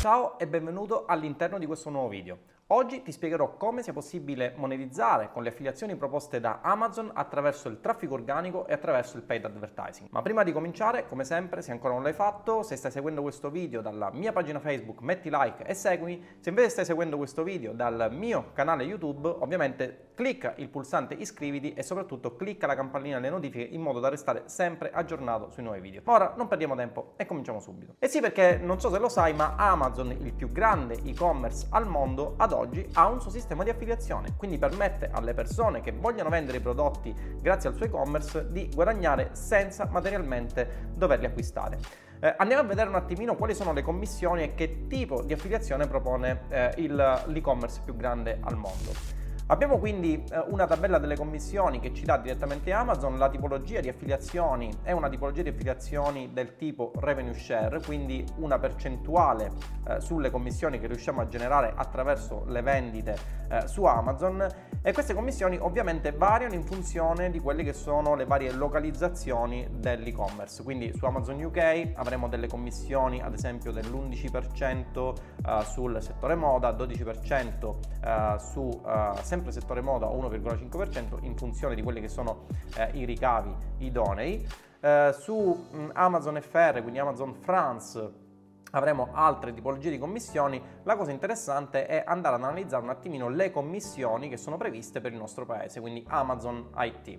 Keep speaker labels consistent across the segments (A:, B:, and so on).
A: Ciao e benvenuto all'interno di questo nuovo video. Oggi ti spiegherò come sia possibile monetizzare con le affiliazioni proposte da Amazon attraverso il traffico organico e attraverso il paid advertising. Ma prima di cominciare, come sempre, se ancora non l'hai fatto, se stai seguendo questo video dalla mia pagina Facebook, metti like e seguimi. Se invece stai seguendo questo video dal mio canale YouTube, ovviamente clicca il pulsante iscriviti e soprattutto clicca la campanellina delle notifiche in modo da restare sempre aggiornato sui nuovi video. Ma ora non perdiamo tempo e cominciamo subito. E sì, perché non so se lo sai, ma Amazon, il più grande e-commerce al mondo, ad oggi ha un suo sistema di affiliazione, quindi permette alle persone che vogliono vendere i prodotti grazie al suo e-commerce di guadagnare senza materialmente doverli acquistare. Eh, andiamo a vedere un attimino quali sono le commissioni e che tipo di affiliazione propone eh, il, l'e-commerce più grande al mondo. Abbiamo quindi eh, una tabella delle commissioni che ci dà direttamente Amazon, la tipologia di affiliazioni è una tipologia di affiliazioni del tipo revenue share, quindi una percentuale eh, sulle commissioni che riusciamo a generare attraverso le vendite eh, su Amazon. E queste commissioni ovviamente variano in funzione di quelle che sono le varie localizzazioni dell'e-commerce, quindi su Amazon UK avremo delle commissioni ad esempio dell'11% eh, sul settore moda, 12% eh, su sempre sempre settore moda 1,5% in funzione di quelli che sono eh, i ricavi idonei. Eh, su mh, Amazon FR, quindi Amazon France, avremo altre tipologie di commissioni. La cosa interessante è andare ad analizzare un attimino le commissioni che sono previste per il nostro paese, quindi Amazon IT.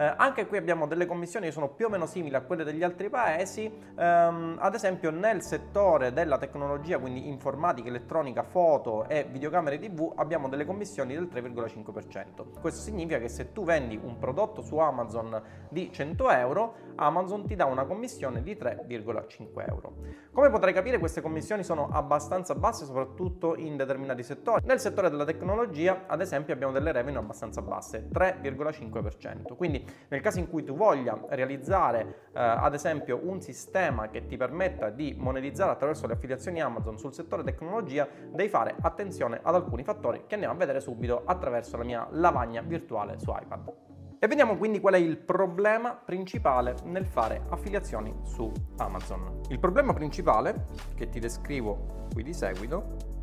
A: Eh, anche qui abbiamo delle commissioni che sono più o meno simili a quelle degli altri paesi, ehm, ad esempio nel settore della tecnologia, quindi informatica, elettronica, foto e videocamere TV, abbiamo delle commissioni del 3,5%. Questo significa che se tu vendi un prodotto su Amazon di 100 euro, Amazon ti dà una commissione di 3,5 euro. Come potrai capire queste commissioni sono abbastanza basse soprattutto in determinati settori. Nel settore della tecnologia ad esempio abbiamo delle revenue abbastanza basse, 3,5%. Quindi nel caso in cui tu voglia realizzare eh, ad esempio un sistema che ti permetta di monetizzare attraverso le affiliazioni Amazon sul settore tecnologia, devi fare attenzione ad alcuni fattori che andiamo a vedere subito attraverso la mia lavagna virtuale su iPad. E vediamo quindi qual è il problema principale nel fare affiliazioni su Amazon. Il problema principale, che ti descrivo qui di seguito,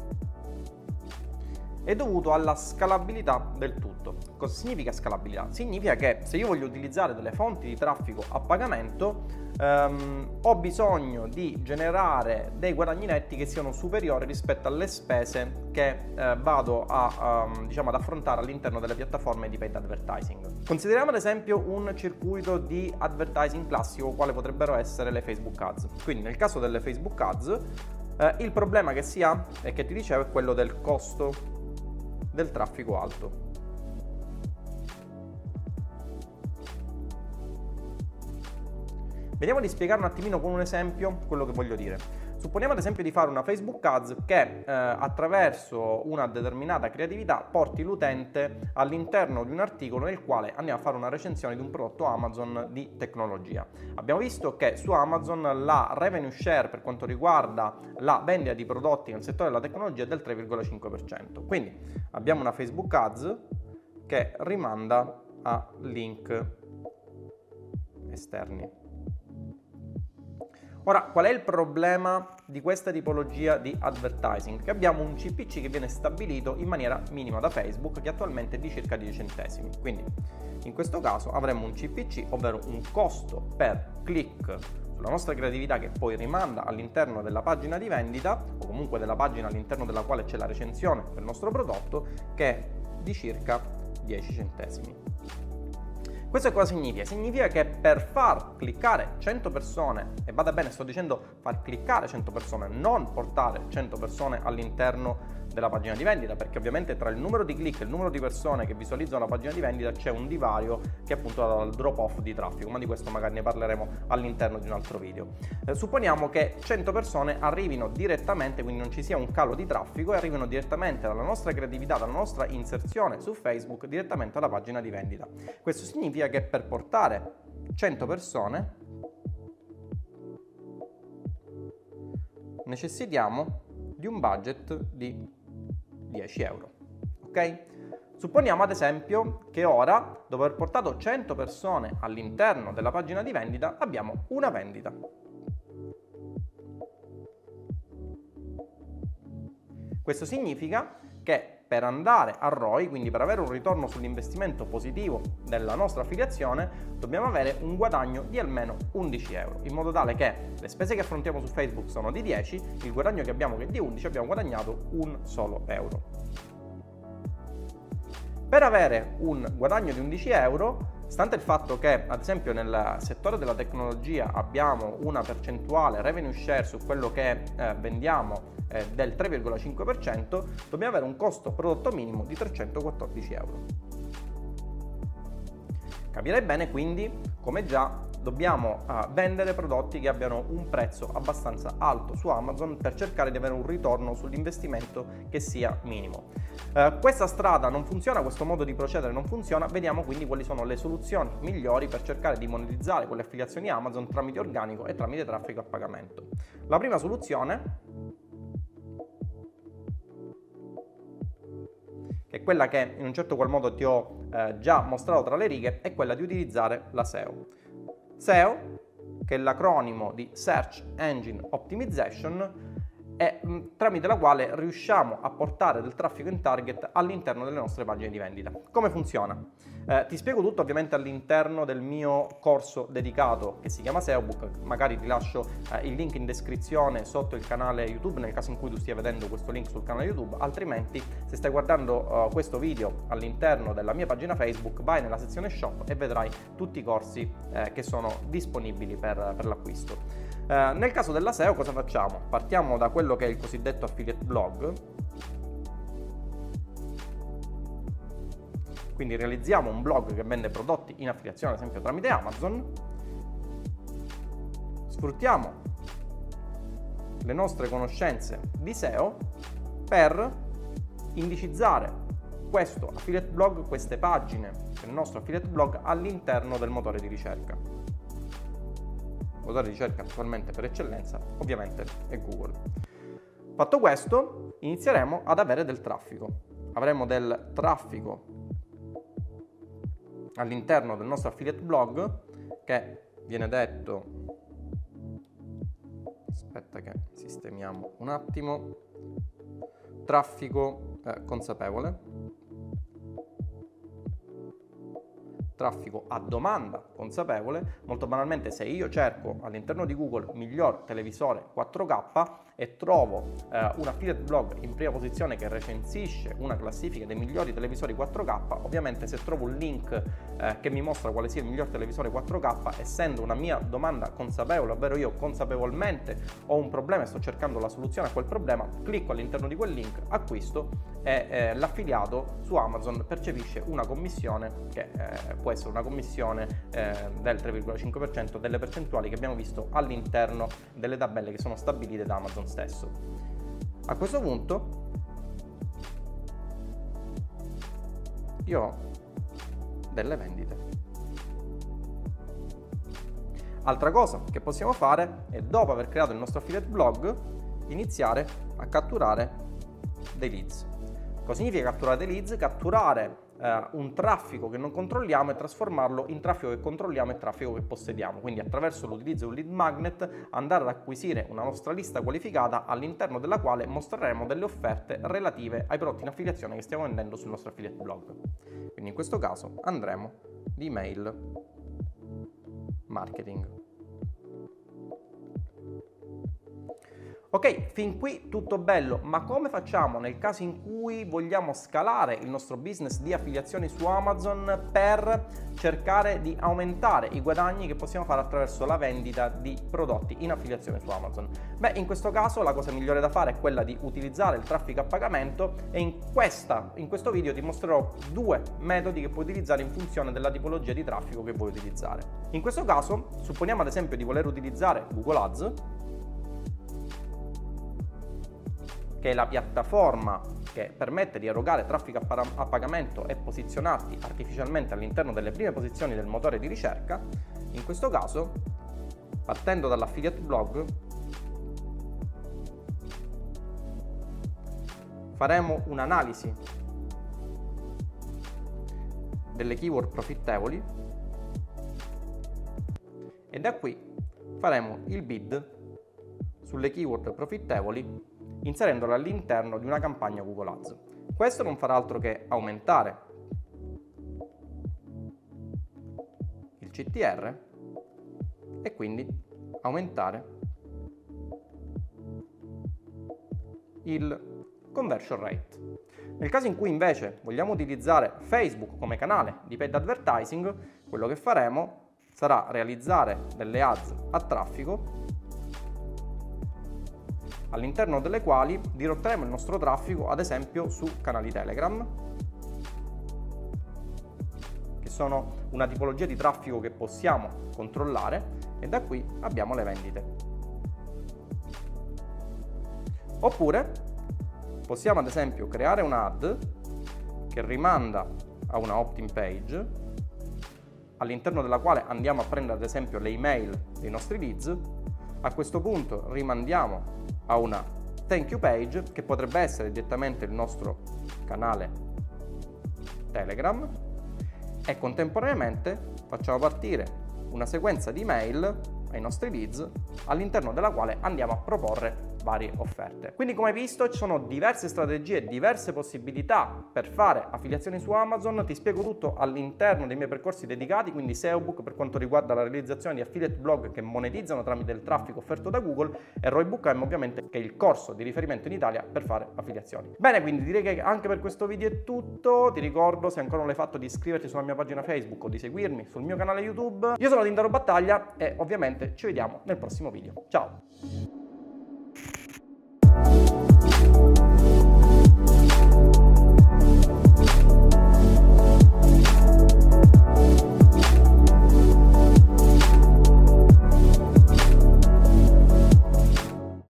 A: è dovuto alla scalabilità del tutto. Cosa significa scalabilità? Significa che se io voglio utilizzare delle fonti di traffico a pagamento, ehm, ho bisogno di generare dei guadagni netti che siano superiori rispetto alle spese che eh, vado a, um, diciamo, ad affrontare all'interno delle piattaforme di paid advertising. Consideriamo ad esempio un circuito di advertising classico, quale potrebbero essere le Facebook Ads. Quindi nel caso delle Facebook Ads, eh, il problema che si ha e che ti dicevo è quello del costo del traffico alto. Vediamo di spiegare un attimino con un esempio quello che voglio dire. Supponiamo ad esempio di fare una Facebook Ads che eh, attraverso una determinata creatività porti l'utente all'interno di un articolo nel quale andiamo a fare una recensione di un prodotto Amazon di tecnologia. Abbiamo visto che su Amazon la revenue share per quanto riguarda la vendita di prodotti nel settore della tecnologia è del 3,5%. Quindi abbiamo una Facebook Ads che rimanda a link esterni. Ora, qual è il problema di questa tipologia di advertising? Che abbiamo un CPC che viene stabilito in maniera minima da Facebook, che attualmente è di circa 10 centesimi. Quindi, in questo caso avremo un CPC, ovvero un costo per click sulla nostra creatività che poi rimanda all'interno della pagina di vendita o comunque della pagina all'interno della quale c'è la recensione del nostro prodotto che è di circa 10 centesimi. Questo cosa significa? Significa che per far cliccare 100 persone, e vada bene, sto dicendo far cliccare 100 persone, non portare 100 persone all'interno della pagina di vendita, perché ovviamente tra il numero di click e il numero di persone che visualizzano la pagina di vendita c'è un divario che è appunto dal drop off di traffico, ma di questo magari ne parleremo all'interno di un altro video. Eh, supponiamo che 100 persone arrivino direttamente, quindi non ci sia un calo di traffico e arrivino direttamente dalla nostra creatività, dalla nostra inserzione su Facebook direttamente alla pagina di vendita. Questo significa che per portare 100 persone necessitiamo di un budget di 10 euro. Ok? Supponiamo ad esempio che ora, dopo aver portato 100 persone all'interno della pagina di vendita, abbiamo una vendita. Questo significa che per andare a ROI, quindi per avere un ritorno sull'investimento positivo della nostra affiliazione, dobbiamo avere un guadagno di almeno 11 euro, in modo tale che le spese che affrontiamo su Facebook sono di 10, il guadagno che abbiamo è di 11, abbiamo guadagnato un solo euro. Per avere un guadagno di 11 euro Stante il fatto che, ad esempio, nel settore della tecnologia abbiamo una percentuale revenue share su quello che eh, vendiamo eh, del 3,5%, dobbiamo avere un costo prodotto minimo di 314 euro. Capirei bene quindi come già dobbiamo uh, vendere prodotti che abbiano un prezzo abbastanza alto su Amazon per cercare di avere un ritorno sull'investimento che sia minimo. Uh, questa strada non funziona, questo modo di procedere non funziona, vediamo quindi quali sono le soluzioni migliori per cercare di monetizzare quelle affiliazioni Amazon tramite organico e tramite traffico a pagamento. La prima soluzione che è quella che in un certo qual modo ti ho eh, già mostrato tra le righe, è quella di utilizzare la SEO. SEO, che è l'acronimo di Search Engine Optimization, mm, tramite la quale riusciamo a portare del traffico in target all'interno delle nostre pagine di vendita. Come funziona? Eh, ti spiego tutto ovviamente all'interno del mio corso dedicato che si chiama SEObook, magari ti lascio eh, il link in descrizione sotto il canale YouTube nel caso in cui tu stia vedendo questo link sul canale YouTube, altrimenti se stai guardando uh, questo video all'interno della mia pagina Facebook vai nella sezione shop e vedrai tutti i corsi eh, che sono disponibili per, per l'acquisto. Eh, nel caso della SEO cosa facciamo? Partiamo da quello che è il cosiddetto affiliate blog Quindi realizziamo un blog che vende prodotti in affiliazione, ad esempio tramite Amazon. Sfruttiamo le nostre conoscenze di SEO per indicizzare questo affiliate blog, queste pagine del nostro affiliate blog all'interno del motore di ricerca. Motore di ricerca attualmente per eccellenza ovviamente è Google. Fatto questo, inizieremo ad avere del traffico. Avremo del traffico all'interno del nostro affiliate blog che viene detto aspetta che sistemiamo un attimo traffico eh, consapevole traffico a domanda consapevole, molto banalmente se io cerco all'interno di Google miglior televisore 4K e trovo eh, un affiliate blog in prima posizione che recensisce una classifica dei migliori televisori 4K, ovviamente se trovo un link eh, che mi mostra quale sia il miglior televisore 4K, essendo una mia domanda consapevole, ovvero io consapevolmente ho un problema e sto cercando la soluzione a quel problema, clicco all'interno di quel link, acquisto e eh, l'affiliato su Amazon percepisce una commissione che eh, può essere una commissione eh, del 3,5% delle percentuali che abbiamo visto all'interno delle tabelle che sono stabilite da Amazon stesso. A questo punto io ho delle vendite. Altra cosa che possiamo fare è dopo aver creato il nostro affiliate blog iniziare a catturare dei leads. Cosa significa catturare dei leads? Catturare eh, un traffico che non controlliamo e trasformarlo in traffico che controlliamo e traffico che possediamo. Quindi attraverso l'utilizzo di un lead magnet andare ad acquisire una nostra lista qualificata all'interno della quale mostreremo delle offerte relative ai prodotti in affiliazione che stiamo vendendo sul nostro affiliate blog. Quindi in questo caso andremo di email marketing. Ok, fin qui tutto bello, ma come facciamo nel caso in cui vogliamo scalare il nostro business di affiliazioni su Amazon per cercare di aumentare i guadagni che possiamo fare attraverso la vendita di prodotti in affiliazione su Amazon? Beh, in questo caso la cosa migliore da fare è quella di utilizzare il traffico a pagamento e in, questa, in questo video ti mostrerò due metodi che puoi utilizzare in funzione della tipologia di traffico che vuoi utilizzare. In questo caso, supponiamo ad esempio di voler utilizzare Google Ads che è la piattaforma che permette di erogare traffico a pagamento e posizionarti artificialmente all'interno delle prime posizioni del motore di ricerca, in questo caso, partendo dall'affiliate blog, faremo un'analisi delle keyword profittevoli e da qui faremo il bid sulle keyword profittevoli inserendole all'interno di una campagna Google Ads. Questo non farà altro che aumentare il CTR e quindi aumentare il conversion rate. Nel caso in cui invece vogliamo utilizzare Facebook come canale di paid advertising, quello che faremo sarà realizzare delle ads a traffico all'interno delle quali dirotteremo il nostro traffico ad esempio su canali Telegram che sono una tipologia di traffico che possiamo controllare e da qui abbiamo le vendite. Oppure possiamo ad esempio creare un'ad che rimanda a una opt-in page all'interno della quale andiamo a prendere ad esempio le email dei nostri leads, a questo punto rimandiamo a una thank you page che potrebbe essere direttamente il nostro canale Telegram e contemporaneamente facciamo partire una sequenza di email ai nostri leads all'interno della quale andiamo a proporre varie offerte. Quindi come hai visto ci sono diverse strategie, diverse possibilità per fare affiliazioni su Amazon, ti spiego tutto all'interno dei miei percorsi dedicati, quindi SEObook per quanto riguarda la realizzazione di affiliate blog che monetizzano tramite il traffico offerto da Google e Roybook M ovviamente che è il corso di riferimento in Italia per fare affiliazioni. Bene, quindi direi che anche per questo video è tutto, ti ricordo se ancora non l'hai fatto di iscriverti sulla mia pagina Facebook o di seguirmi sul mio canale YouTube. Io sono Tindaro Battaglia e ovviamente ci vediamo nel prossimo video. Ciao!